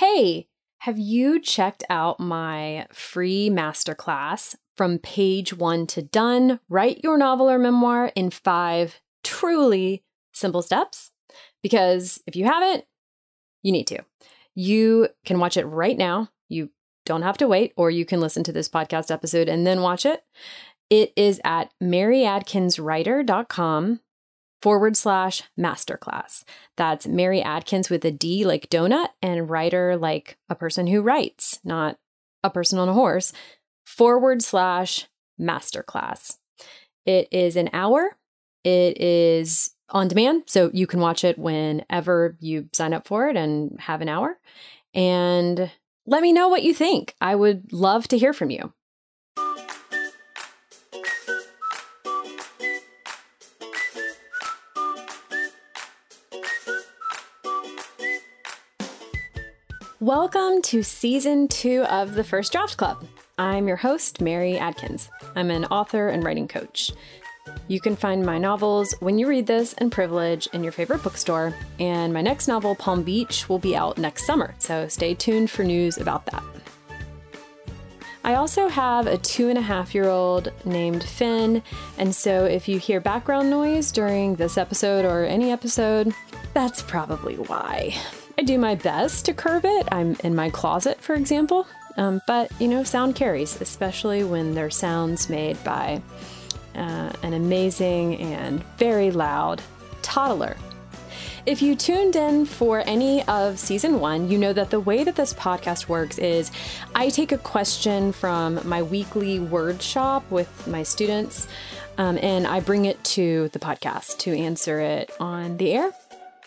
Hey, have you checked out my free masterclass from page one to done? Write your novel or memoir in five truly simple steps? Because if you haven't, you need to. You can watch it right now. You don't have to wait, or you can listen to this podcast episode and then watch it. It is at maryadkinswriter.com forward slash masterclass. That's Mary Adkins with a D like donut and writer like a person who writes, not a person on a horse, forward slash masterclass. It is an hour. It is on demand, so you can watch it whenever you sign up for it and have an hour. And let me know what you think. I would love to hear from you. Welcome to season two of the First Draft Club. I'm your host, Mary Adkins. I'm an author and writing coach. You can find my novels When You Read This and Privilege in your favorite bookstore, and my next novel, Palm Beach, will be out next summer, so stay tuned for news about that. I also have a two and a half year old named Finn, and so if you hear background noise during this episode or any episode, that's probably why. I do my best to curb it. I'm in my closet, for example. Um, but, you know, sound carries, especially when they're sounds made by uh, an amazing and very loud toddler. If you tuned in for any of season one, you know that the way that this podcast works is I take a question from my weekly word shop with my students um, and I bring it to the podcast to answer it on the air.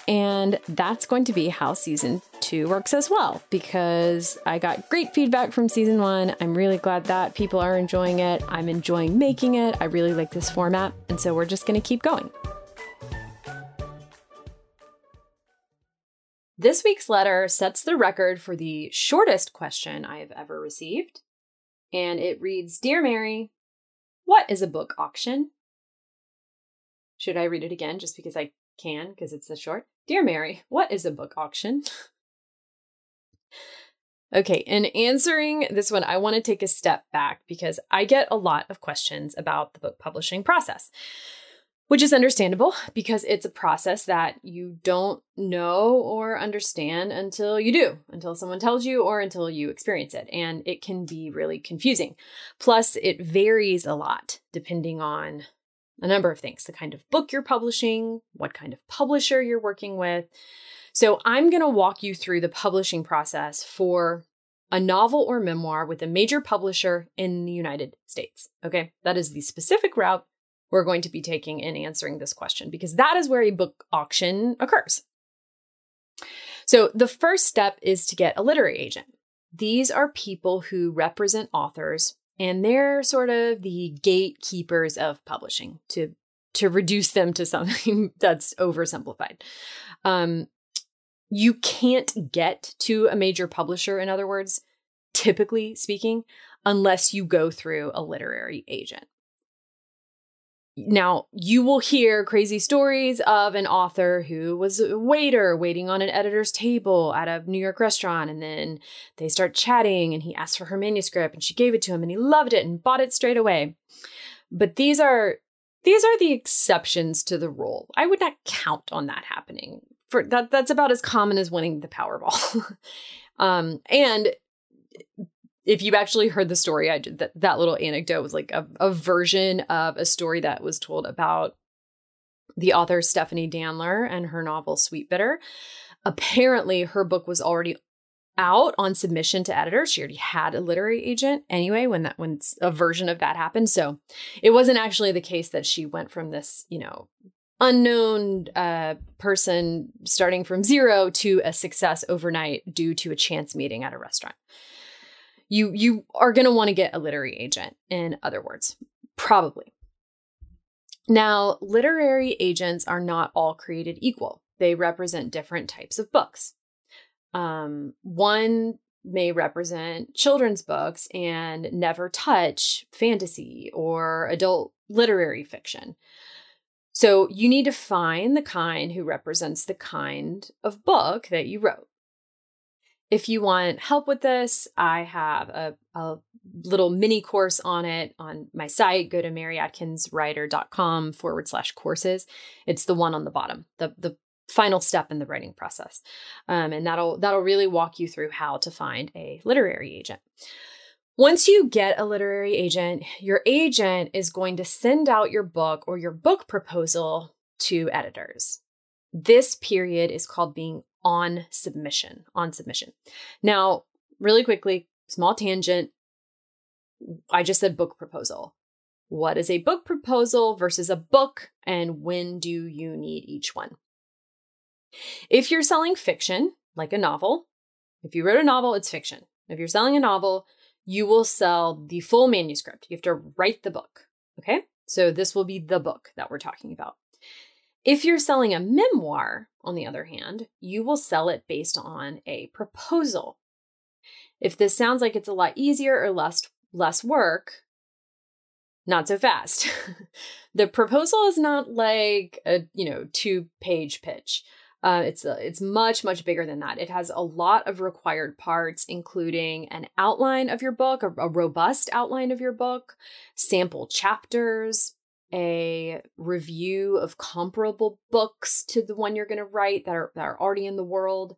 And that's going to be how season two works as well, because I got great feedback from season one. I'm really glad that people are enjoying it. I'm enjoying making it. I really like this format. And so we're just going to keep going. This week's letter sets the record for the shortest question I have ever received. And it reads Dear Mary, what is a book auction? Should I read it again just because I can, because it's so short? Dear Mary, what is a book auction? okay, in answering this one, I want to take a step back because I get a lot of questions about the book publishing process, which is understandable because it's a process that you don't know or understand until you do, until someone tells you or until you experience it. And it can be really confusing. Plus, it varies a lot depending on a number of things the kind of book you're publishing, what kind of publisher you're working with. So, I'm going to walk you through the publishing process for a novel or memoir with a major publisher in the United States. Okay, that is the specific route we're going to be taking in answering this question because that is where a book auction occurs. So, the first step is to get a literary agent. These are people who represent authors and they're sort of the gatekeepers of publishing to to reduce them to something that's oversimplified. Um, you can't get to a major publisher, in other words, typically speaking, unless you go through a literary agent. Now, you will hear crazy stories of an author who was a waiter waiting on an editor's table at a New York restaurant, and then they start chatting, and he asked for her manuscript, and she gave it to him, and he loved it and bought it straight away. But these are these are the exceptions to the rule. I would not count on that happening. For that, that's about as common as winning the Powerball. um, and if you actually heard the story, I did that, that little anecdote was like a, a version of a story that was told about the author Stephanie Danler and her novel Sweetbitter. Apparently, her book was already out on submission to editors. She already had a literary agent anyway when that when a version of that happened. So it wasn't actually the case that she went from this, you know, unknown uh, person starting from zero to a success overnight due to a chance meeting at a restaurant you you are going to want to get a literary agent in other words probably. Now literary agents are not all created equal. They represent different types of books. Um, one may represent children's books and never touch fantasy or adult literary fiction. So you need to find the kind who represents the kind of book that you wrote If you want help with this, I have a, a little mini course on it on my site. Go to maryadkinswriter.com forward slash courses. It's the one on the bottom, the, the final step in the writing process. Um, and that'll that'll really walk you through how to find a literary agent. Once you get a literary agent, your agent is going to send out your book or your book proposal to editors. This period is called being on submission, on submission. Now, really quickly, small tangent. I just said book proposal. What is a book proposal versus a book, and when do you need each one? If you're selling fiction, like a novel, if you wrote a novel, it's fiction. If you're selling a novel, you will sell the full manuscript. You have to write the book. Okay. So this will be the book that we're talking about. If you're selling a memoir, on the other hand, you will sell it based on a proposal. If this sounds like it's a lot easier or less less work, not so fast. the proposal is not like a, you know, two-page pitch. Uh, it's uh, it's much much bigger than that. It has a lot of required parts, including an outline of your book, a, a robust outline of your book, sample chapters, a review of comparable books to the one you're going to write that are that are already in the world,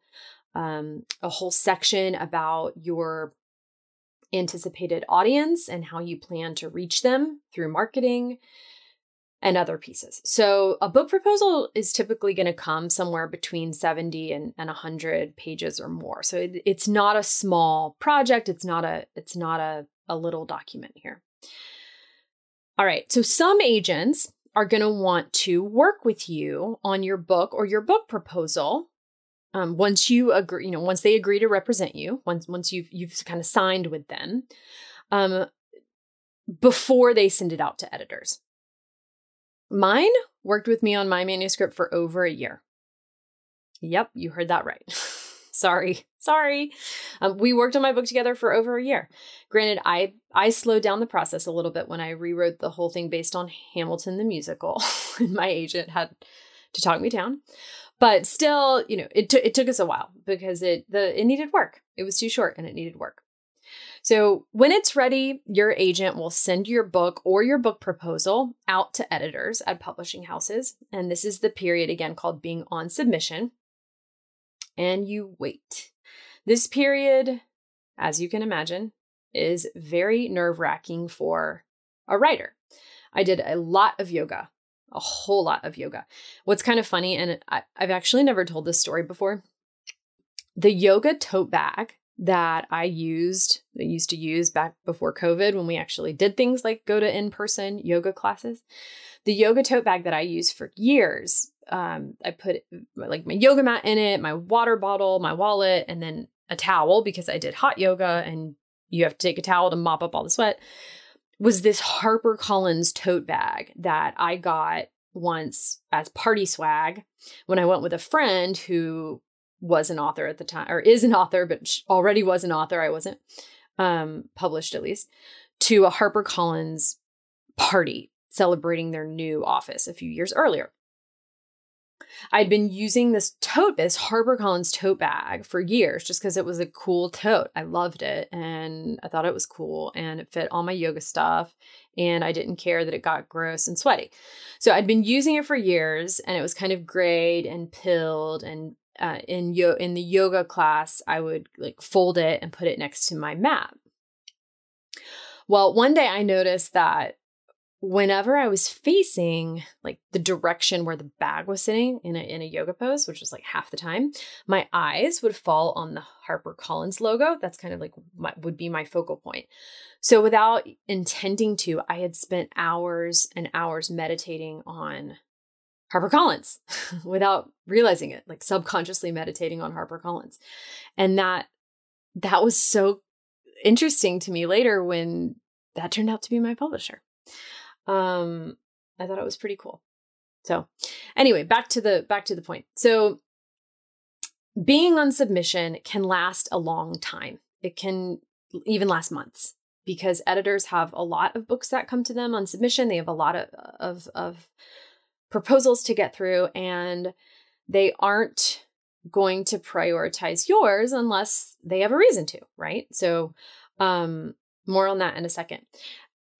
um, a whole section about your anticipated audience and how you plan to reach them through marketing and other pieces. So a book proposal is typically going to come somewhere between 70 and, and 100 pages or more. So it, it's not a small project. It's not a it's not a, a little document here. All right. So some agents are going to want to work with you on your book or your book proposal. Um, once you agree, you know, once they agree to represent you, once once you've you've kind of signed with them, um, before they send it out to editors. Mine worked with me on my manuscript for over a year. Yep, you heard that right. sorry, sorry. Um, we worked on my book together for over a year. Granted, I I slowed down the process a little bit when I rewrote the whole thing based on Hamilton the musical, my agent had to talk me down. But still, you know, it took it took us a while because it the it needed work. It was too short and it needed work. So, when it's ready, your agent will send your book or your book proposal out to editors at publishing houses. And this is the period again called being on submission. And you wait. This period, as you can imagine, is very nerve wracking for a writer. I did a lot of yoga, a whole lot of yoga. What's kind of funny, and I, have actually never told this story before, the yoga tote bag that I used, I used to use back before COVID when we actually did things like go to in person yoga classes. The yoga tote bag that I used for years, um, I put like my yoga mat in it, my water bottle, my wallet, and then a towel because I did hot yoga and you have to take a towel to mop up all the sweat. Was this HarperCollins tote bag that I got once as party swag when I went with a friend who was an author at the time or is an author but already was an author i wasn't um published at least to a harpercollins party celebrating their new office a few years earlier i'd been using this tote this harpercollins tote bag for years just because it was a cool tote i loved it and i thought it was cool and it fit all my yoga stuff and i didn't care that it got gross and sweaty so i'd been using it for years and it was kind of grayed and pilled and uh, in yo in the yoga class, I would like fold it and put it next to my mat. Well, one day I noticed that whenever I was facing like the direction where the bag was sitting in a in a yoga pose, which was like half the time, my eyes would fall on the HarperCollins logo. That's kind of like my, would be my focal point. So without intending to, I had spent hours and hours meditating on HarperCollins without realizing it, like subconsciously meditating on HarperCollins. And that that was so interesting to me later when that turned out to be my publisher. Um I thought it was pretty cool. So, anyway, back to the back to the point. So, being on submission can last a long time. It can even last months because editors have a lot of books that come to them on submission. They have a lot of of, of proposals to get through and they aren't going to prioritize yours unless they have a reason to, right? So, um, more on that in a second.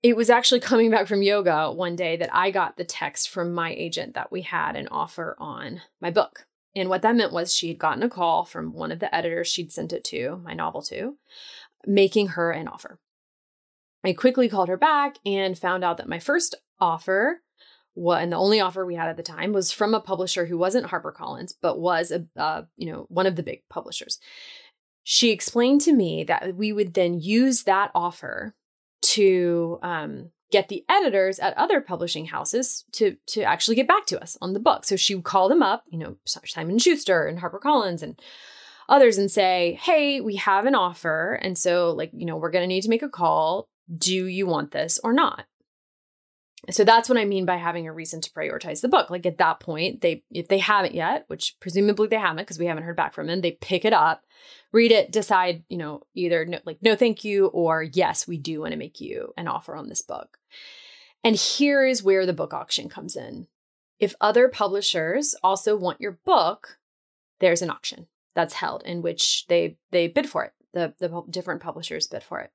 It was actually coming back from yoga one day that I got the text from my agent that we had an offer on my book. And what that meant was she had gotten a call from one of the editors she'd sent it to, my novel to, making her an offer. I quickly called her back and found out that my first offer what and the only offer we had at the time was from a publisher who wasn't HarperCollins but was a you know one of the big publishers. She explained to me that we would then use that offer to um, get the editors at other publishing houses to to actually get back to us on the book. So she would call them up, you know, Simon Schuster and HarperCollins and others, and say, "Hey, we have an offer, and so like you know we're going to need to make a call. Do you want this or not?" So that's what I mean by having a reason to prioritize the book. Like at that point, they if they haven't yet, which presumably they haven't because we haven't heard back from them, they pick it up, read it, decide, you know, either no, like no thank you or yes, we do want to make you an offer on this book. And here is where the book auction comes in. If other publishers also want your book, there's an auction that's held in which they they bid for it. The the different publishers bid for it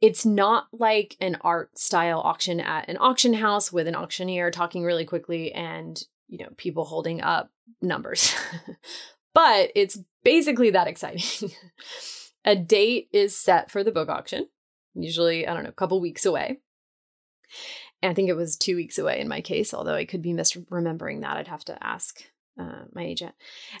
it's not like an art style auction at an auction house with an auctioneer talking really quickly and you know people holding up numbers. But it's basically that exciting. A date is set for the book auction usually i don't know a couple weeks away. And i think it was two weeks away in my case although i could be misremembering that i'd have to ask uh, my agent.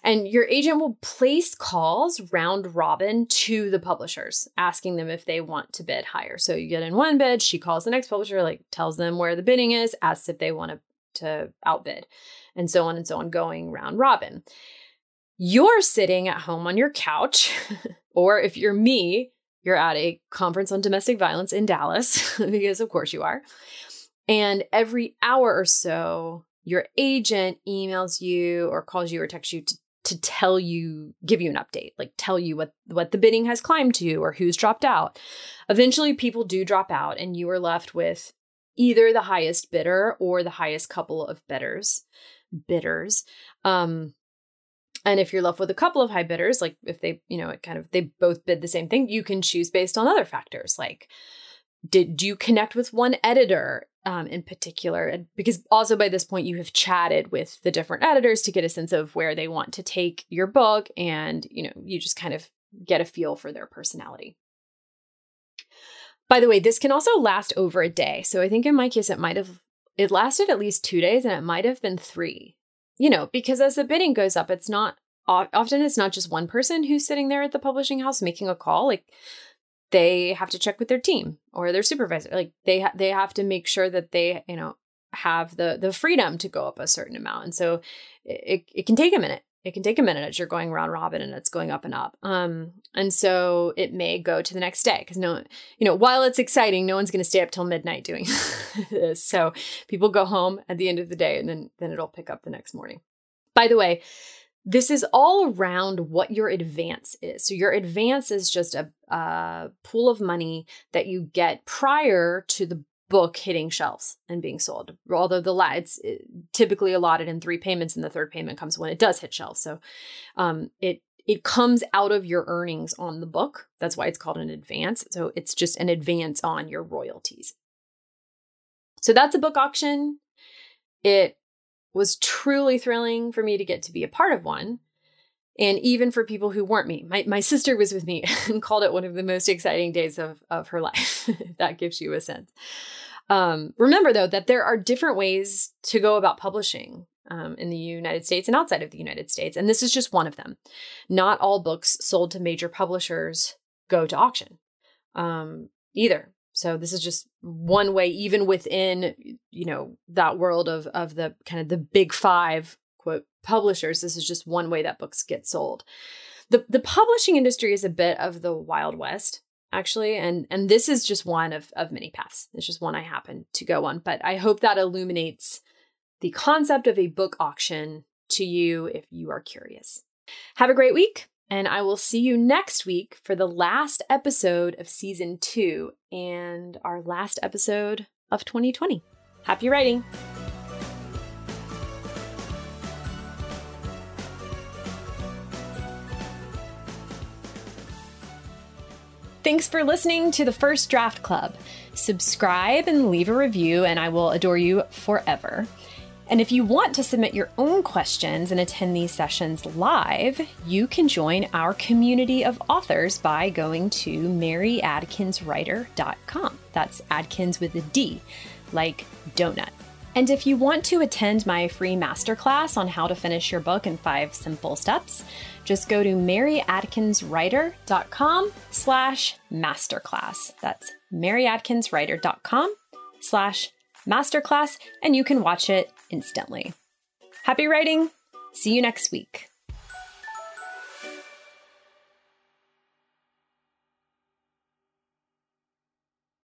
And your agent will place calls round robin to the publishers, asking them if they want to bid higher. So you get in one bid, she calls the next publisher, like tells them where the bidding is, asks if they want to, to outbid, and so on and so on, going round robin. You're sitting at home on your couch, or if you're me, you're at a conference on domestic violence in Dallas, because of course you are. And every hour or so, your agent emails you or calls you or texts you to, to tell you give you an update like tell you what what the bidding has climbed to or who's dropped out. Eventually people do drop out and you are left with either the highest bidder or the highest couple of bidders bidders. Um and if you're left with a couple of high bidders like if they you know it kind of they both bid the same thing you can choose based on other factors like did you connect with one editor um, in particular And because also by this point you have chatted with the different editors to get a sense of where they want to take your book and you know you just kind of get a feel for their personality. By the way this can also last over a day. So i think in my case it might have it lasted at least two days and it might have been three. You know because as the bidding goes up it's not often it's not just one person who's sitting there at the publishing house making a call. Like they have to check with their team or their supervisor. Like they ha- they have to make sure that they you know have the the freedom to go up a certain amount. And so it, it can take a minute. It can take a minute as you're going round robin and it's going up and up. Um and so it may go to the next day because no you know while it's exciting no one's going to stay up till midnight doing this. So people go home at the end of the day and then then it'll pick up the next morning. By the way this is all around what your advance is. So, your advance is just a, a pool of money that you get prior to the book hitting shelves and being sold. Although the la- it's typically allotted in three payments, and the third payment comes when it does hit shelves. So, um, it it comes out of your earnings on the book. That's why it's called an advance. So it's just an advance on your royalties. So that's a book auction. It was truly thrilling for me to get to be a part of one. And even for people who weren't me, my, my sister was with me and called it one of the most exciting days of, of her life. that gives you a sense. Um, remember, though, that there are different ways to go about publishing um, in the United States and outside of the United States. And this is just one of them. Not all books sold to major publishers go to auction um, either. So this is just one way, even within you know that world of of the kind of the big five quote publishers. This is just one way that books get sold. the The publishing industry is a bit of the wild west, actually, and and this is just one of of many paths. It's just one I happen to go on, but I hope that illuminates the concept of a book auction to you if you are curious. Have a great week. And I will see you next week for the last episode of season two and our last episode of 2020. Happy writing! Thanks for listening to the First Draft Club. Subscribe and leave a review, and I will adore you forever. And if you want to submit your own questions and attend these sessions live, you can join our community of authors by going to maryadkinswriter.com. That's Adkins with a D like donut. And if you want to attend my free masterclass on how to finish your book in five simple steps, just go to maryadkinswriter.com slash masterclass. That's maryadkinswriter.com slash masterclass, and you can watch it instantly. Happy writing! See you next week.